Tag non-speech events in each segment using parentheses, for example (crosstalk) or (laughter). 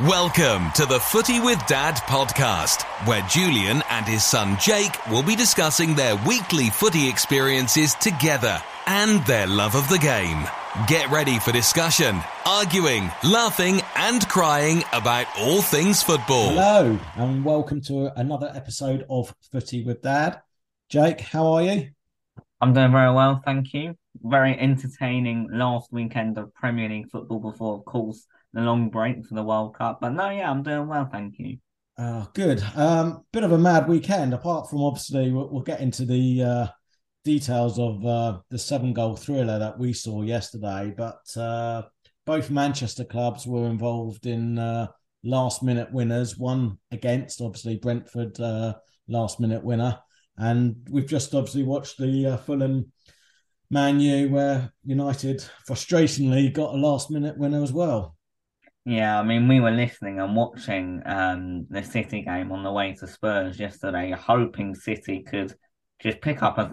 Welcome to the Footie with Dad podcast, where Julian and his son Jake will be discussing their weekly footy experiences together and their love of the game. Get ready for discussion, arguing, laughing, and crying about all things football. Hello, and welcome to another episode of Footie with Dad. Jake, how are you? I'm doing very well, thank you. Very entertaining last weekend of Premier League football before, of course, the long break for the World Cup. But no, yeah, I'm doing well, thank you. Oh, good. Um, bit of a mad weekend. Apart from obviously, we'll, we'll get into the uh, details of uh, the seven-goal thriller that we saw yesterday. But uh, both Manchester clubs were involved in uh, last-minute winners. One against, obviously, Brentford uh, last-minute winner, and we've just obviously watched the uh, Fulham. Man U, where United frustratingly got a last minute winner as well. Yeah, I mean, we were listening and watching um, the City game on the way to Spurs yesterday, hoping City could just pick up a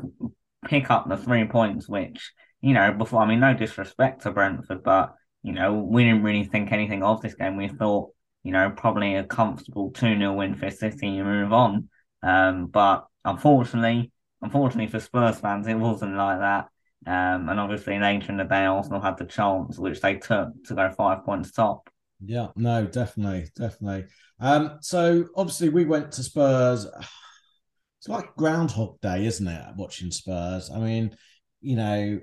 pick up the three points, which you know, before I mean, no disrespect to Brentford, but you know, we didn't really think anything of this game. We thought, you know, probably a comfortable two 0 win for City and move on. Um, but unfortunately, unfortunately for Spurs fans, it wasn't like that. Um, and obviously later in the day, Arsenal had the chance, which they took to go five points top. Yeah, no, definitely, definitely. Um, so obviously we went to Spurs. (sighs) It's like Groundhog Day, isn't it? Watching Spurs. I mean, you know,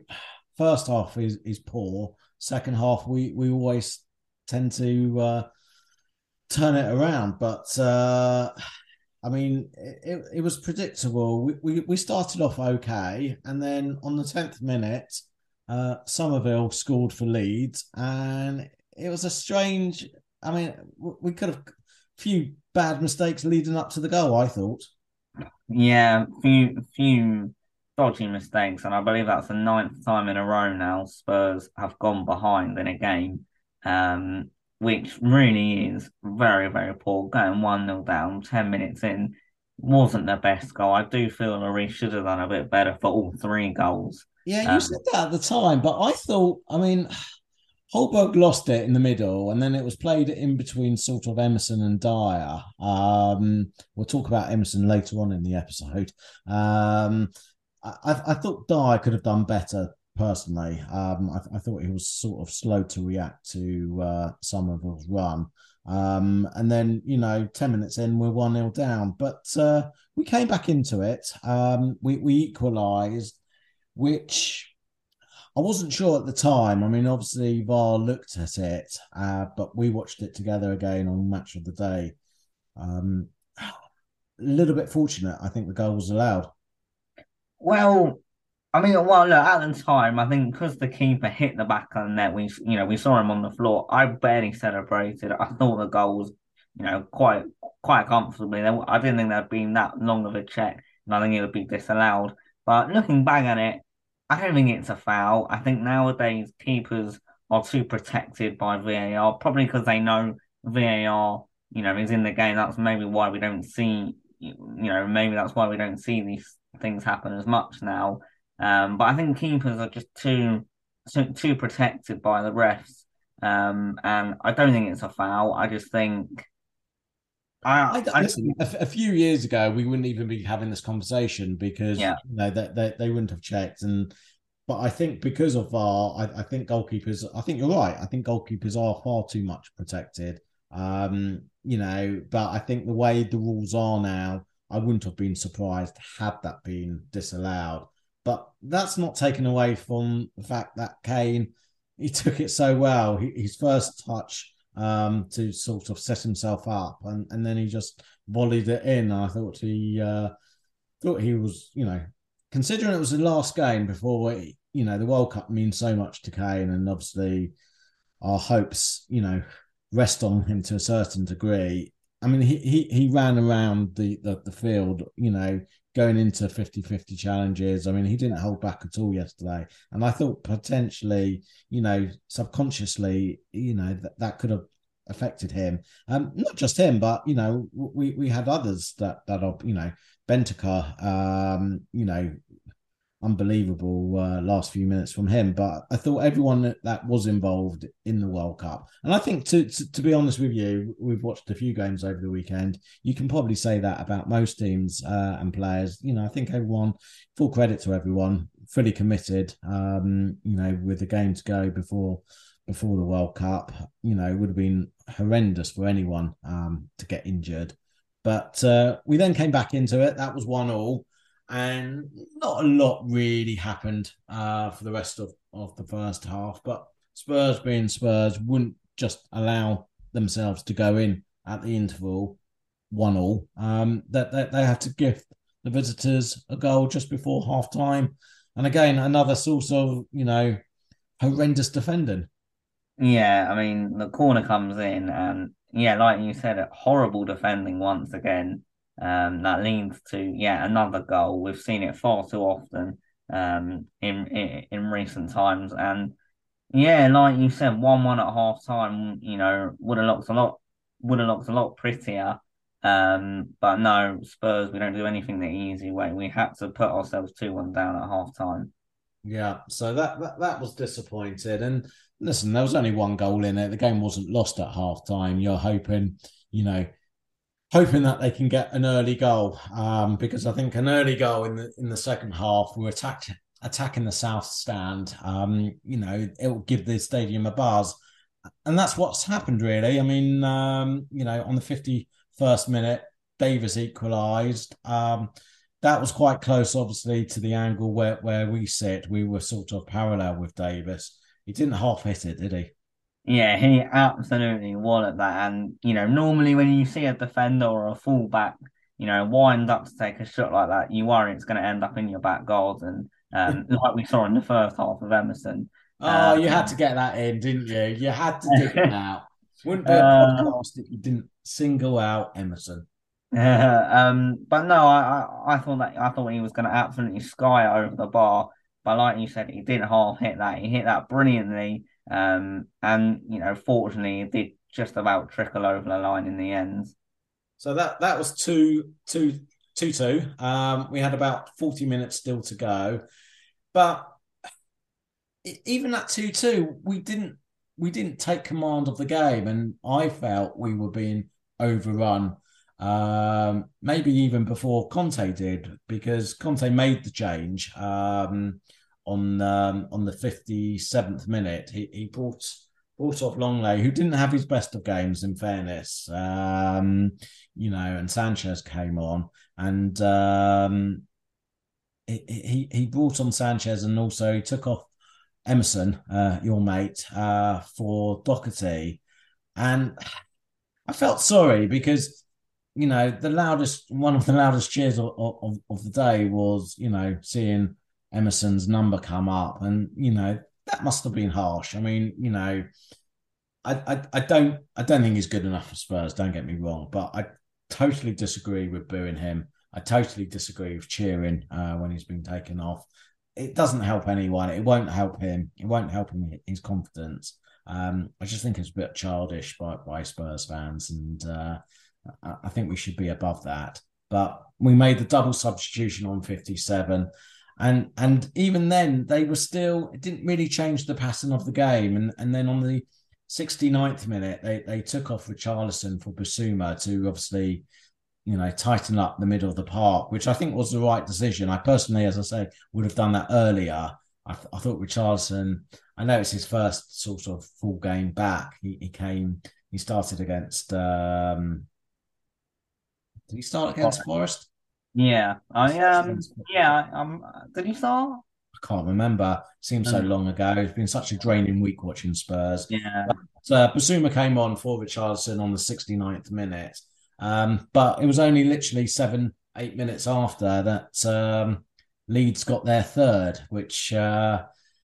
first half is is poor. Second half, we we always tend to uh, turn it around. But uh, I mean, it, it was predictable. We, we we started off okay, and then on the tenth minute, uh, Summerville scored for Leeds, and it was a strange. I mean, we could have few bad mistakes leading up to the goal. I thought. Yeah, few few dodgy mistakes, and I believe that's the ninth time in a row now Spurs have gone behind in a game, um, which really is very very poor. Going one 0 down, ten minutes in, wasn't the best goal. I do feel Lloris should have done a bit better for all three goals. Yeah, you um, said that at the time, but I thought, I mean, Højbjerg lost it in the middle, and then it was played in between sort of Emerson and Dier. Um, we'll talk about Emerson later on in the episode. Um, I, I, thought Dier could have done better personally. Um, I, I, thought he was sort of slow to react to uh, Summerville's run. Um, and then, you know, 10 minutes in, we're 1 0 down. But uh, we came back into it. Um, we, we equalised, which I wasn't sure at the time. I mean, obviously VAR looked at it, uh, but we watched it together again on Match of the Day. Um, a little bit fortunate, I think the goal was allowed. Well, I mean, well, look, at the time, I think because the keeper hit the back of the net, we, you know, we saw him on the floor. I barely celebrated. I thought the goal was, you know, quite, quite comfortably. I didn't think there'd been that long of a check, and I think it would be disallowed. But looking back at it, I don't think it's a foul. I think nowadays keepers are too protected by VAR, probably because they know VAR, you know, is in the game. That's maybe why we don't see, you know, maybe that's why we don't see these things happen as much now. Um, but I think keepers are just too too, too protected by the refs, um, and I don't think it's a foul. I just think I, I, listen, a, a, few years ago, we wouldn't even be having this conversation because yeah. you know, they, they, they wouldn't have checked. And but I think because of VAR, I, I, think goalkeepers. I think you're right. I think goalkeepers are far too much protected. Um, you know, but I think the way the rules are now, I wouldn't have been surprised had that been disallowed. But that's not taken away from the fact that Kane he took it so well. He, his first touch um, to sort of set himself up, and, and then he just volleyed it in. I thought he uh, thought he was, you know, considering it was the last game before we, you know the World Cup means so much to Kane, and obviously our hopes, you know, rest on him to a certain degree. I mean, he he, he ran around the, the, the field, you know, going into 50-50 challenges. I mean, he didn't hold back at all yesterday. And I thought potentially, you know, subconsciously, you know, that, that could have affected him. Um, not just him, but you know, we we had others that that are, you know, Bentancur, um, you know, unbelievable uh, last few minutes from him. But I thought everyone that, was involved in the World Cup, and I think to, to, to be honest with you, we've watched a few games over the weekend. You can probably say that about most teams uh, and players. You know, I think everyone, full credit to everyone, fully committed. Um, you know, with the game to go before before the World Cup, you know, it would have been horrendous for anyone um, to get injured. But uh, we then came back into it. That was one all and not a lot really happened uh, for the rest of, of the first half. But Spurs, being Spurs, wouldn't just allow themselves to go in at the interval one all. Um, that, they had to give the visitors a goal just before half time, and again another source of you know horrendous defending. Yeah, I mean the corner comes in, and yeah, like you said, horrible defending once again um, that leads to yeah another goal. We've seen it far too often um, in, in, in recent times, and yeah, like you said, one one at half time, you know, would have looked a lot would have looked a lot prettier. Um, but no, Spurs, we don't do anything the easy way. We had to put ourselves two one down at half time. Yeah, so that, that that was disappointed. And listen, there was only one goal in it. The game wasn't lost at half time. You're hoping, you know, hoping that they can get an early goal um, because I think an early goal in the in the second half, we're attacked attacking the south stand. Um, you know, it will give the stadium a buzz, and that's what's happened really. I mean, um, you know, on the fifty first minute, Davis equalised. Um, that was quite close, obviously, to the angle where where we sit. We were sort of parallel with Davis He didn't half hit it, did he? Yeah, he absolutely walloped that. And, you know, normally when you see a defender or a fullback, you know, wind up to take a shot like that, you worry it's going to end up in your back garden, um, (laughs) like we saw in the first half of Emerson. Oh, um, you had to get that in, didn't you? You had to dig it (laughs) out. Wouldn't be a uh, podcast if you didn't single out Emerson. Uh, (laughs) um, but no, I, I, I thought that I thought he was going to absolutely sky over the bar. But like you said, he didn't half hit that. He hit that brilliantly. Um, and you know, fortunately, it did just about trickle over the line in the end. So that that was two two two two. Um, we had about forty minutes still to go, but even at two two, we didn't we didn't take command of the game, and I felt we were being overrun. Um, maybe even before Conte did, because Conte made the change. Um, on um, on the 57th minute. He, he brought brought off Lenglet, who didn't have his best of games, in fairness. Um, you know, and Sanchez came on, and um, he, he he brought on Sanchez, and also he took off Emerson, uh, your mate, uh, for Doherty, and I felt sorry because you know the loudest one of the loudest cheers of, of, of the day was you know seeing Emerson's number come up, and you know that must have been harsh. I mean, you know, I, I, I don't I don't think he's good enough for Spurs. Don't get me wrong, but I totally disagree with booing him. I totally disagree with cheering uh, when he's been taken off. It doesn't help anyone. It won't help him. It won't help him his confidence. Um, I just think it's a bit childish by, by Spurs fans, and uh, I think we should be above that. But we made the double substitution on 57 and and even then they were still it didn't really change the pattern of the game and and then on the 69th minute they they took off Richarlison for Bissouma to obviously you know tighten up the middle of the park which I think was the right decision I personally as I say would have done that earlier I, th- I thought Richarlison. I know it's his first sort of full game back. He, he came. He started against. um Did he start against Forest? Yeah, I um, yeah, um, did he start? I can't remember. Seems so Mm. long ago. It's been such a draining week watching Spurs. Yeah, So uh, Bissouma came on for Richarlison on the 69th minute. Um, but it was only literally seven, eight minutes after that um, Leeds got their third, which uh,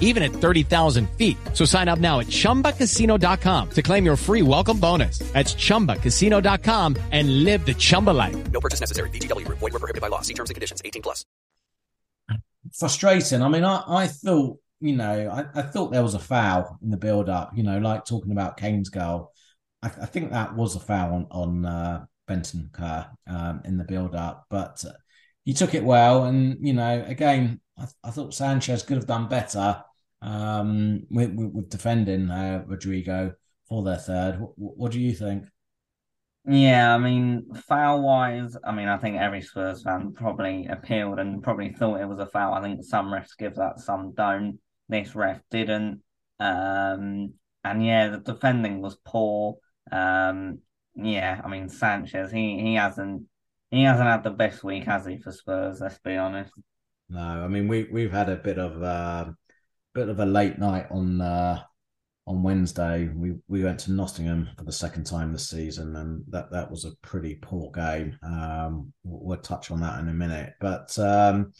even at 30,000 feet. So sign up now at chumbacasino.com to claim your free welcome bonus. That's chumbacasino.com and live the Chumba life. No purchase necessary. VGW Group. Void were prohibited by law. See terms and conditions. 18 plus. frustrating. I mean, I, I thought, you know, I, I thought there was a foul in the build up, you know, like talking about Kane's goal. I, I think that was a foul on, on uh, Bentancur um, in the build up, but uh, he took it well. And, you know, again, I, I thought Sanchez could have done better um, with, with, with defending uh, Rodrigo for their third. What, what do you think? yeah. I mean, foul wise, I mean, I think every Spurs fan probably appealed and probably thought it was a foul. I think some refs give that, some don't. This ref didn't. Um, and yeah, the defending was poor. Um, yeah, I mean Sanchez, he he hasn't he hasn't had the best week, has he, for Spurs? Let's be honest. No, I mean we we've had a bit of uh, bit of a late night on uh, on Wednesday. We we went to Nottingham for the second time this season, and that that was a pretty poor game. Um, we'll touch on that in a minute, but um,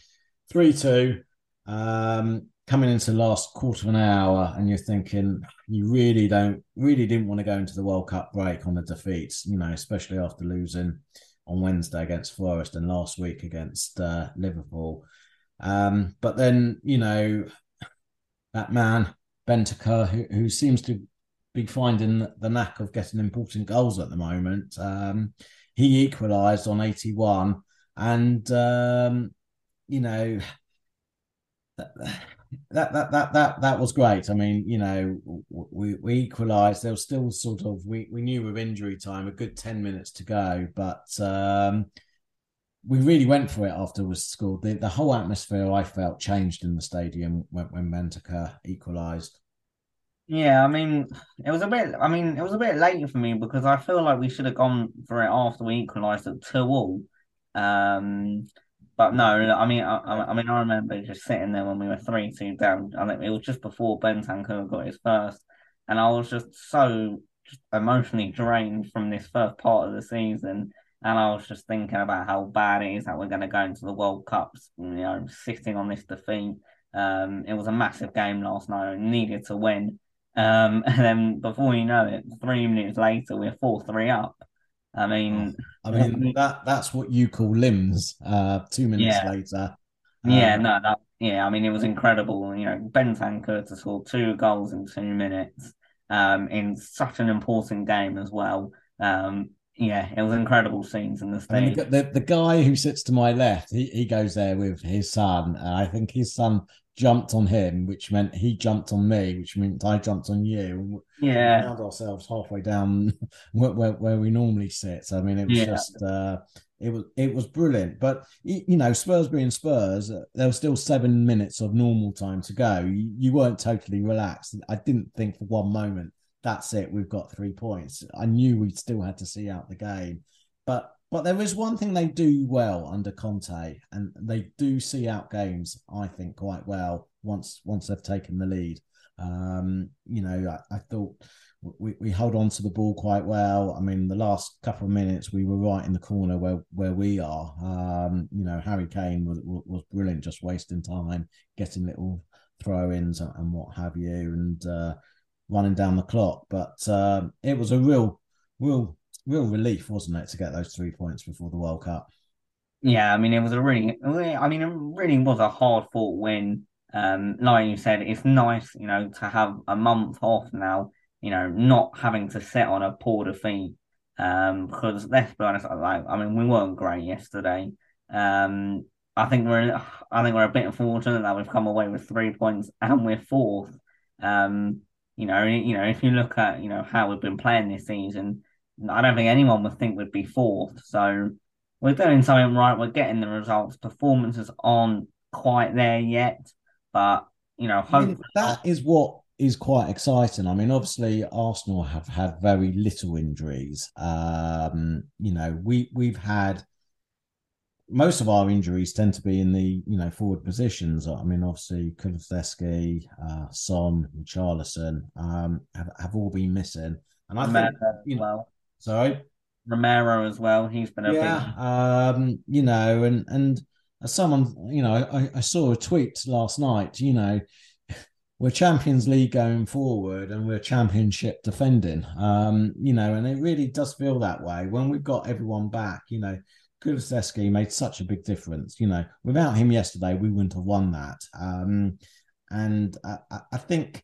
three two. Um, coming into the last quarter of an hour, and you're thinking you really don't really didn't want to go into the World Cup break on a defeat. You know, especially after losing on Wednesday against Forest and last week against uh, Liverpool. Um, but then, you know, that man, Bentancur, who, who seems to be finding the knack of getting important goals at the moment, um, he equalised on 81. And, um, you know, that, that that that that was great. I mean, you know, we we equalised. There was still sort of we we knew with injury time a good ten minutes to go, but um, we really went for it after we scored. The the whole atmosphere I felt changed in the stadium when when Bentancur equalised. Yeah, I mean, it was a bit. I mean, it was a bit late for me because I feel like we should have gone for it after we equalised at two all. Um, but no, I mean, I, I mean, I remember just sitting there when we were three two down. I think it was just before Ben Bentancur got his first, and I was just so just emotionally drained from this first part of the season. And I was just thinking about how bad it is that we're going to go into the World Cups, you know, sitting on this defeat. Um, it was a massive game last night. Needed to win. Um, (laughs) and then before you know it, three minutes later, we're four three up. I mean, I mean that that's what you call limbs. Uh, two minutes Yeah. later. yeah, Um, no, that yeah, I mean it was incredible. You know, Bentancur to score two goals in two minutes, um, in such an important game as well. Um, yeah, it was incredible scenes in the I mean, the, the the guy who sits to my left, he, he goes there with his son. And I think his son jumped on him, which meant he jumped on me, which meant I jumped on you. We Yeah, found ourselves halfway down (laughs) where, where, where we normally sit. So I mean, it was Yeah. just uh, it was it was brilliant. But you know, Spurs being Spurs, uh, there was still seven minutes of normal time to go. You, you weren't totally relaxed. I didn't think for one moment that's it. We've got three points. I knew we still had to see out the game, but but there is one thing they do well under Conte, and they do see out games. I think quite well once once they've taken the lead. Um, you know, I, I thought we, we hold on to the ball quite well. I mean, the last couple of minutes we were right in the corner where where we are. Um, you know, Harry Kane was was brilliant, just wasting time, getting little throw-ins and, and what have you, and uh, running down the clock. But um, it was a real, real, real relief, wasn't it, to get those three points before the World Cup? yeah. I mean, it was a really, I mean, it really was a hard fought win. Um, like you said, it's nice, you know, to have a month off now. You know, not having to sit on a poor defeat. Um, because let's be honest, like I mean, we weren't great yesterday. Um, I think we're I think we're a bit fortunate that we've come away with three points and we're fourth. Um, you know, you know, if you look at you know how we've been playing this season, I don't think anyone would think we'd be fourth. So we're doing something right. We're getting the results. Performances aren't quite there yet, but you know, I mean, that is what is quite exciting. I mean, obviously Arsenal have had very little injuries. Um, you know, we we've had most of our injuries tend to be in the you know forward positions. I mean, obviously Kulusevski, uh, Son, and Charlison um, have, have all been missing, and I think you know, well. Sorry, Romero as well. He's been a yeah, big um, you know, and and as someone, you know, I, I saw a tweet last night. You know, (laughs) we're Champions League going forward, and we're Championship defending. Um, you know, and it really does feel that way when we've got everyone back. You know, Kulusevski made such a big difference. You know, without him yesterday, we wouldn't have won that. Um, and I, I think,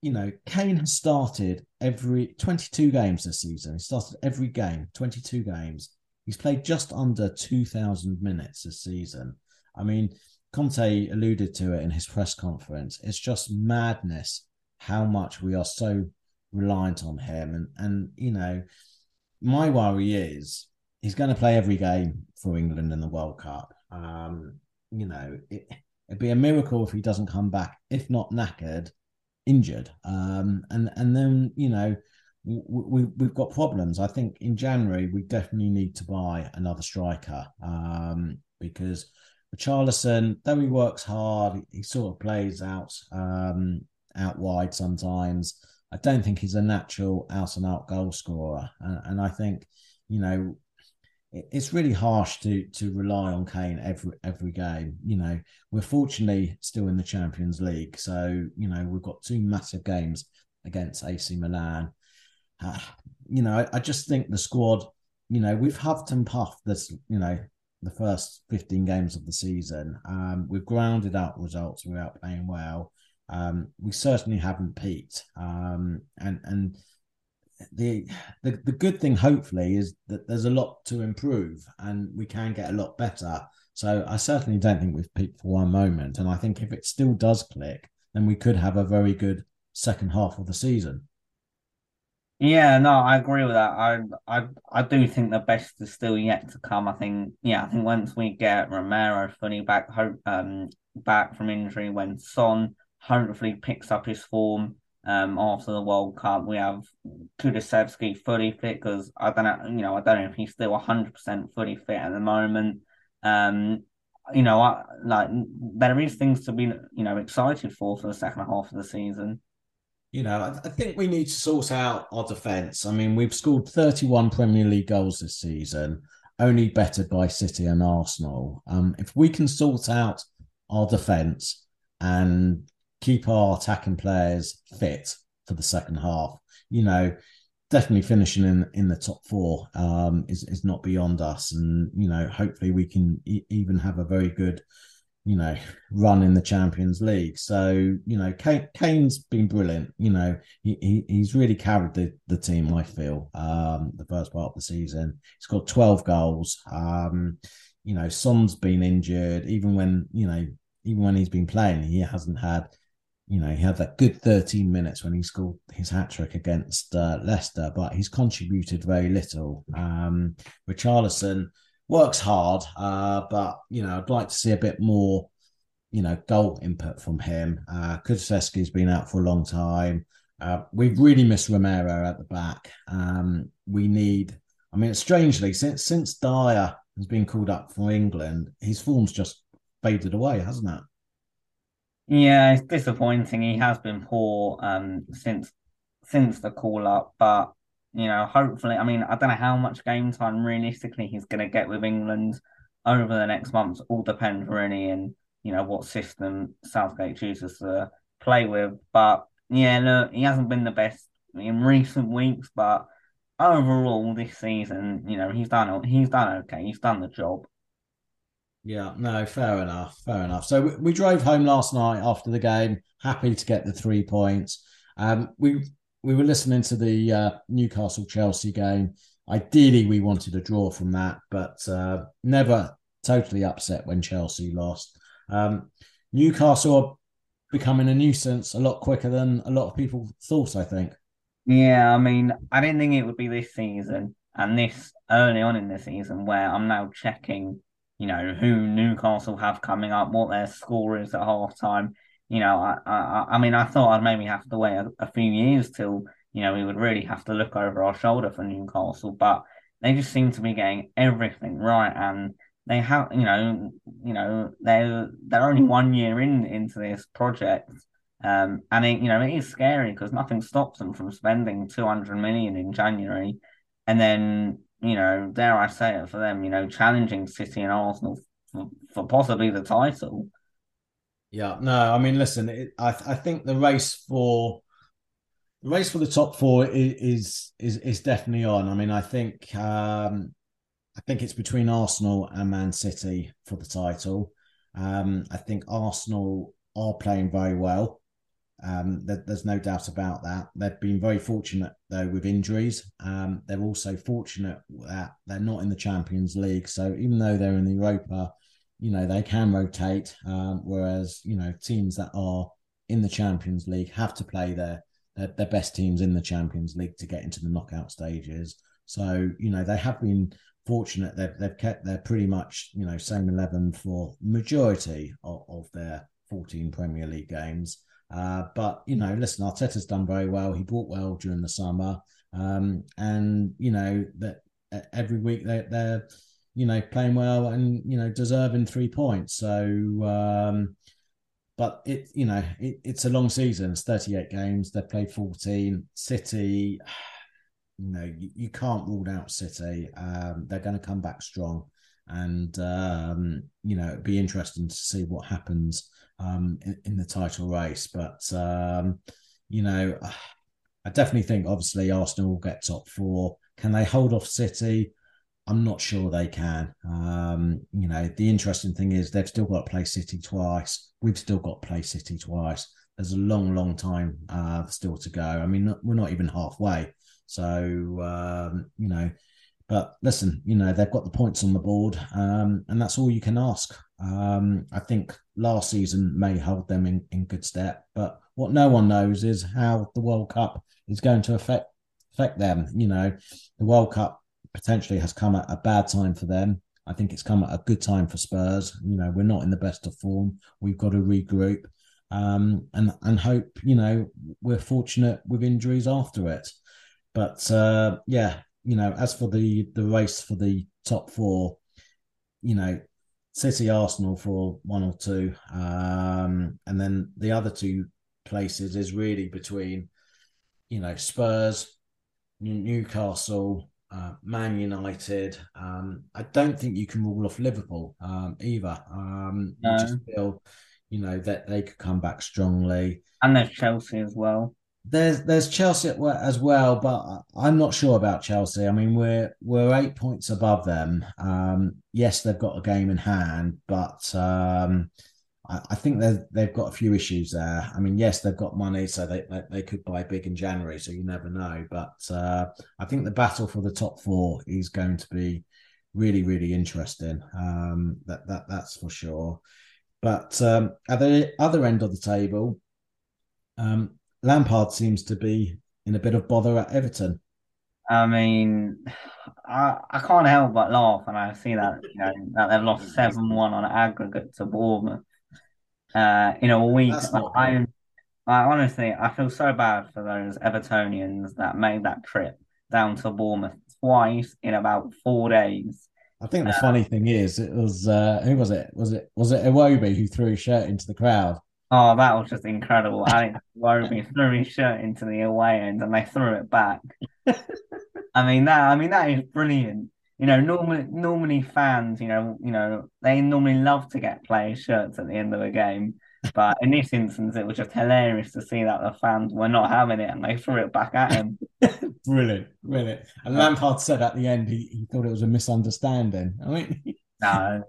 you know, Kane has started every 22 games this season. He started every game, 22 games. He's played just under 2,000 minutes this season. I mean, Conte alluded to it in his press conference. It's just madness how much we are so reliant on him. And, and you know, my worry is he's going to play every game for England in the World Cup. Um, you know, it, would be a miracle if he doesn't come back, if not knackered, injured. Um, and and then you know, we, we have got problems. I think in January we definitely need to buy another striker um, because Charlison, though he works hard, he, he sort of plays out um, out wide sometimes. I don't think he's a natural out and out goal scorer, and, and I think you know it's really harsh to to rely on Kane every every game. You know, we're fortunately still in the Champions League, so you know we've got two massive games against AC Milan. Uh, you know, I, I, just think the squad. You know, we've huffed and puffed this. You know, the first fifteen games of the season. Um, we've grounded out results without playing well. Um, we certainly haven't peaked. Um, and and the, the the good thing hopefully is that there's a lot to improve and we can get a lot better. So i certainly don't think we've peaked for one moment. And i think if it still does click then we could have a very good second half of the season. Yeah no i agree with that. I i i do think the best is still yet to come. I think yeah i think once we get romero fully back hope um back from injury when son hopefully picks up his form um, after the World Cup. We have Kulusevski fully fit because I don't know, you know, I don't know if he's still 100% fully fit at the moment. Um, you know, I, like there is things to be, you know, excited for for the second half of the season. You know, I, I think we need to sort out our defence. I mean, we've scored 31 Premier League goals this season, only bettered by City and Arsenal. Um, if we can sort out our defence and keep our attacking players fit for the second half. You know, definitely finishing in in the top four um, is is not beyond us, and you know, hopefully we can e- even have a very good, you know, run in the Champions League. So you know, Kane, Kane's been brilliant. You know, he, he he's really carried the the team. I feel um, the first part of the season, he's got twelve goals. Um, you know, Son's been injured. Even when you know, even when he's been playing, he hasn't had you know, he had that good 13 minutes when he scored his hat trick against uh, Leicester, but he's contributed very little. Um, Richarlison works hard, uh, but you know, I'd like to see a bit more, you know, goal input from him. Uh, Kulusevski's been out for a long time. Uh, we've really missed Romero at the back. Um, we need, I mean, strangely, since since Dier has been called up for England, his form's just faded away, hasn't it? Yeah, it's disappointing. He has been poor um since since the call up, but you know, hopefully, I mean, I don't know how much game time realistically he's going to get with England over the next months. All depends really in you know what system Southgate chooses to play with. But yeah, look, he hasn't been the best in recent weeks, but overall this season, you know, he's done he's done okay. He's done the job. Yeah, no, fair enough, fair enough. So we, we, drove home last night after the game, happy to get the three points. Um, we we were listening to the uh, Newcastle Chelsea game. Ideally, we wanted a draw from that, but uh, never totally upset when Chelsea lost. Um, Newcastle are becoming a nuisance a lot quicker than a lot of people thought. I think. Yeah, I mean, I didn't think it would be this season and this early on in the season where I'm now checking, you know, who Newcastle have coming up, what their score is at half time. You know, I, I, I mean, I thought I'd maybe have to wait a, a few years till you know we would really have to look over our shoulder for Newcastle, but they just seem to be getting everything right, and they have, you know, you know, they're they're only one year in into this project, um, and it, you know, it is scary because nothing stops them from spending two hundred million in January, and then you know, dare I say it for them, you know, challenging City and Arsenal for, for possibly the title. Yeah, no, I mean, listen, it, I I think the race for the race for the top four is is is, definitely on. I mean, I think um, I think it's between Arsenal and Man City for the title. Um, I think Arsenal are playing very well. Um, there, there's no doubt about that. They've been very fortunate though with injuries. Um, they're also fortunate that they're not in the Champions League. So even though they're in the Europa, you know they can rotate. Um, whereas you know teams that are in the Champions League have to play their, their their best teams in the Champions League to get into the knockout stages. So you know they have been fortunate. They've they've kept their pretty much you know same eleven for majority of, of their fourteen Premier League games. Uh, but you know, listen, Arteta's done very well. He brought well during the summer, um, and you know that every week they, they're you know playing well and you know deserving three points. So, um, but it you know it, it's a long season. It's thirty eight games. They've played fourteen. City, (sighs) you know, you, you can't rule out City. Um, they're going to come back strong, and um, you know it'd be interesting to see what happens um, in, in, the title race. But um, you know, I definitely think obviously Arsenal will get top four. Can they hold off City? I'm not sure they can. Um, you know, the interesting thing is they've still got to play City twice. We've still got to play City twice. There's a long, long time uh, still to go. I mean, we're not even halfway. So, um, you know, but listen, you know, they've got the points on the board, um, and that's all you can ask. Um, I think last season may hold them in, in good step, but what no one knows is how the World Cup is going to affect affect them. You know, the World Cup potentially has come at a bad time for them. I think it's come at a good time for Spurs. You know, we're not in the best of form. We've got to regroup um, and and hope you know we're fortunate with injuries after it. But uh, yeah, you know, as for the the race for the top four, you know, City, Arsenal for one or two, um, and then the other two places is really between, you know, Spurs, Newcastle, uh, Man United. Um, I don't think you can rule off Liverpool um, either. Um, no. You just feel, you know, that they could come back strongly, and there's Chelsea as well. There's there's Chelsea as well, but I'm not sure about Chelsea. I mean, we're we're eight points above them. Um, yes, they've got a game in hand, but um, I, I think they they've got a few issues there. I mean, yes, they've got money, so they they, they could buy big in January, so you never know. But uh, I think the battle for the top four is going to be really really interesting. Um, that that that's for sure. But um, at the other end of the table, um, Lampard seems to be in a bit of bother at Everton. I mean, I I can't help but laugh when I see that you know that they've lost seven one on aggregate to Bournemouth uh, in a week. I, I honestly I feel so bad for those Evertonians that made that trip down to Bournemouth twice in about four days. I think the uh, funny thing is, it was uh, who was it? Was it was it Iwobi who threw his shirt into the crowd? Oh, that was just incredible. Alex Iwobi threw his shirt into the away end and they threw it back. (laughs) I mean that I mean that is brilliant. You know, normally normally fans, you know, you know, they normally love to get players' shirts at the end of a game. But in this instance, it was just hilarious to see that the fans were not having it and they threw it back at him. (laughs) brilliant, brilliant. And Lampard said at the end he, he thought it was a misunderstanding. I mean, no,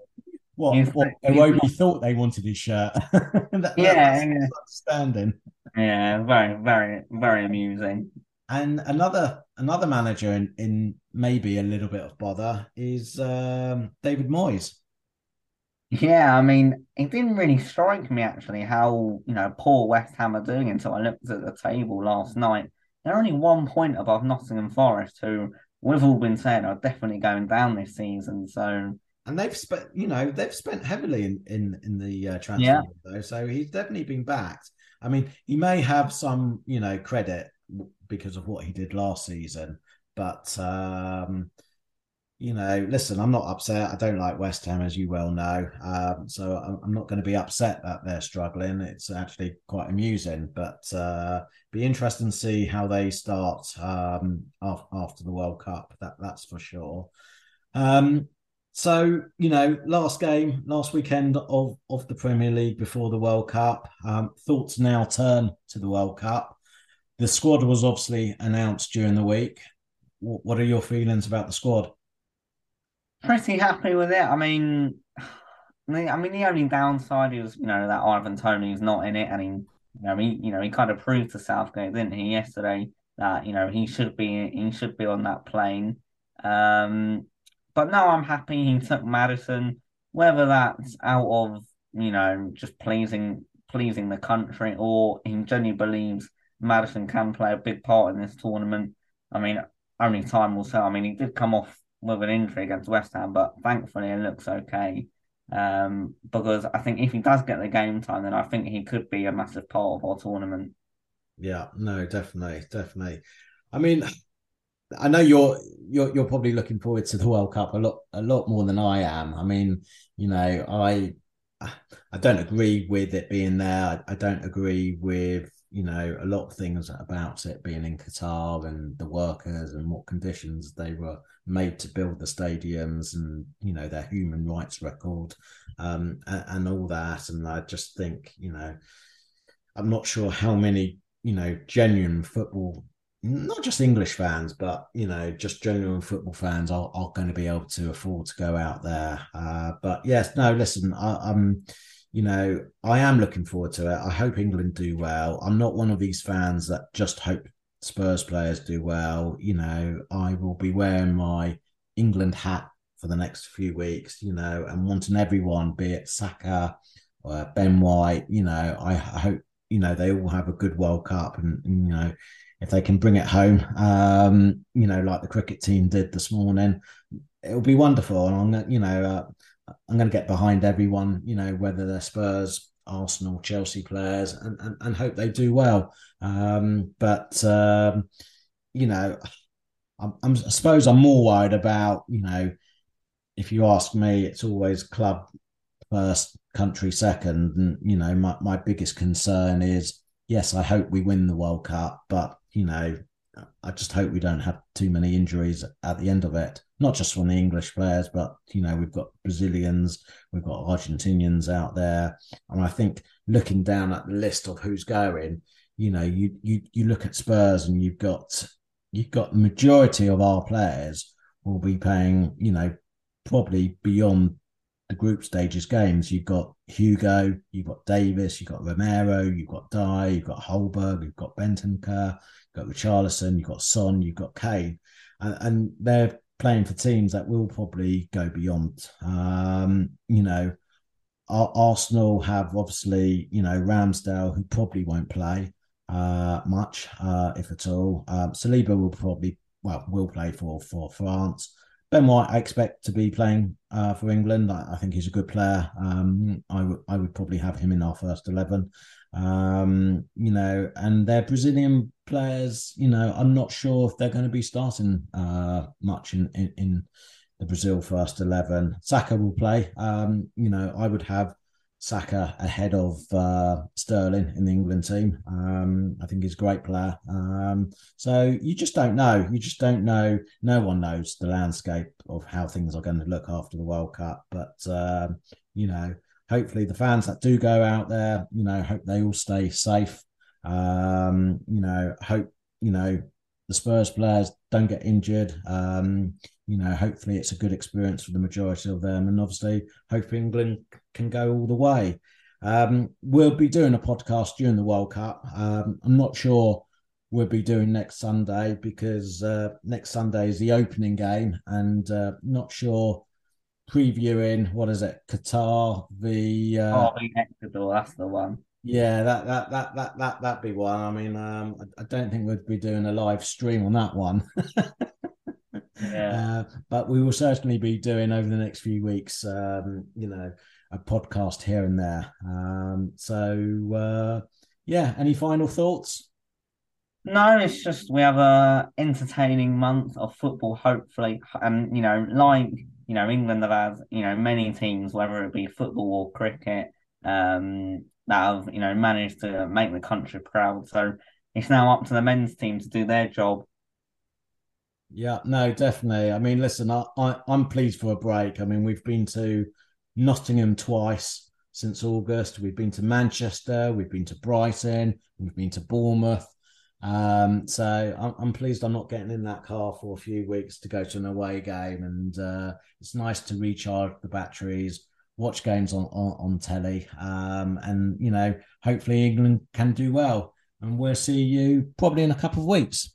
what, he's, what Iwobi thought they wanted his shirt. (laughs) that, yeah, yeah. understanding. Yeah, very, very, very amusing. And another another manager in, in maybe a little bit of bother is um, David Moyes. Yeah, I mean, it didn't really strike me actually how, you know, poor West Ham are doing until I looked at the table last night. They're only one point above Nottingham Forest, who we've all been saying are definitely going down this season. So and they've spent, you know, they've spent heavily in in in the uh, transfer Yeah. window, so he's definitely been backed. I mean, he may have some, you know, credit because of what he did last season, but um, you know, listen, I'm not upset. I don't like West Ham, as you well know, um, so I'm, I'm not going to be upset that they're struggling. It's actually quite amusing, but uh, be interesting to see how they start um, af- after the World Cup. That that's for sure. Um, so you know, last game, last weekend of of the Premier League before the World Cup. Um, thoughts now turn to the World Cup. The squad was obviously announced during the week. Wh- What are your feelings about the squad? pretty happy with it. I mean, (sighs) I mean, the only downside is, you know, that Ivan Toney's not in it, and he, you know, he, you know, he kind of proved to Southgate, didn't he, yesterday, that you know he should be he should be on that plane. Um, but now I'm happy he took Maddison, whether that's out of you know just pleasing pleasing the country or he genuinely believes Maddison can play a big part in this tournament. I mean, only time will tell. I mean, he did come off with an injury against West Ham, but thankfully it looks okay. Um, because I think if he does get the game time, then I think he could be a massive part of our tournament. Yeah, no, definitely, definitely. I mean, I know you're you're you're probably looking forward to the World Cup a lot a lot more than I am. I mean, you know, I I don't agree with it being there. I, I don't agree with you know a lot of things about it being in Qatar and the workers and what conditions they were made to build the stadiums and you know their human rights record um and, and all that. And I just think you know I'm not sure how many you know genuine football not just English fans, but you know, just genuine football fans are, are going to be able to afford to go out there. Uh, but yes, no, listen, I, I'm, you know, I am looking forward to it. I hope England do well. I'm not one of these fans that just hope Spurs players do well. You know, I will be wearing my England hat for the next few weeks. You know, and wanting everyone, be it Saka or Ben White, you know, I hope you know they all have a good World Cup, and, and you know if they can bring it home, um, you know, like the cricket team did this morning, it'll be wonderful. And I'm, you know, uh, I'm going to get behind everyone, you know, whether they're Spurs, Arsenal, Chelsea players, and and, and hope they do well. Um, but um, you know, I'm, I'm, I suppose I'm more worried about, you know, if you ask me, it's always club first, country second, and you know, my my biggest concern is yes, I hope we win the World Cup, but you know, I just hope we don't have too many injuries at the end of it. Not just from the English players, but you know, we've got Brazilians, we've got Argentinians out there, and I think looking down at the list of who's going, you know, you you you look at Spurs and you've got you've got the majority of our players will be paying, you know, probably beyond the group stages games. You've got Hugo, you've got Davis, you've got Romero, you've got Dier, you've got Højbjerg, you've got Bentancur, you've got Richarlison, you've got Son, you've got Kane, and, and they're playing for teams that will probably go beyond. Um, you know, Ar- Arsenal have obviously, you know, Ramsdale, who probably won't play uh, much, uh, if at all. Um, Saliba will probably, well, will play for for France. Ben White, I expect to be playing uh, for England. I, I think he's a good player. Um, I would would probably have him in our first eleven. Um, you know, and their Brazilian players, you know, I'm not sure if they're going to be starting uh, much in, in in the Brazil first eleven. Saka will play. Um, you know, I would have Saka ahead of uh, Sterling in the England team. Um, I think he's a great player. Um, so you just don't know. You just don't know. No one knows the landscape of how things are going to look after the World Cup. But um, you know, hopefully the fans that do go out there, you know, hope they all stay safe. Um, you know, hope you know the Spurs players don't get injured. Um, you know, hopefully it's a good experience for the majority of them, and obviously, hope England can go all the way. Um, we'll be doing a podcast during the World Cup. Um, I'm not sure we'll be doing next Sunday because uh, next Sunday is the opening game, and uh, not sure previewing what is it, Qatar the uh, oh, the Ecuador, that's the one. Yeah, that that that that that that'd be one. I mean, um, I, I don't think we'd be doing a live stream on that one. (laughs) Yeah. Uh, but we will certainly be doing over the next few weeks, um, you know, a podcast here and there. Um, so, uh, yeah, any final thoughts? No, it's just we have a entertaining month of football, hopefully. And you know, like you know, England have had you know many teams, whether it be football or cricket, um, that have you know managed to make the country proud. So it's now up to the men's team to do their job. Yeah, no, definitely. I mean, listen, I, I I'm pleased for a break. I mean, we've been to Nottingham twice since August. We've been to Manchester. We've been to Brighton. We've been to Bournemouth. Um, so I'm, I'm, pleased I'm not getting in that car for a few weeks to go to an away game, and uh, it's nice to recharge the batteries, watch games on on, on telly, um, and you know, hopefully England can do well, and we'll see you probably in a couple of weeks.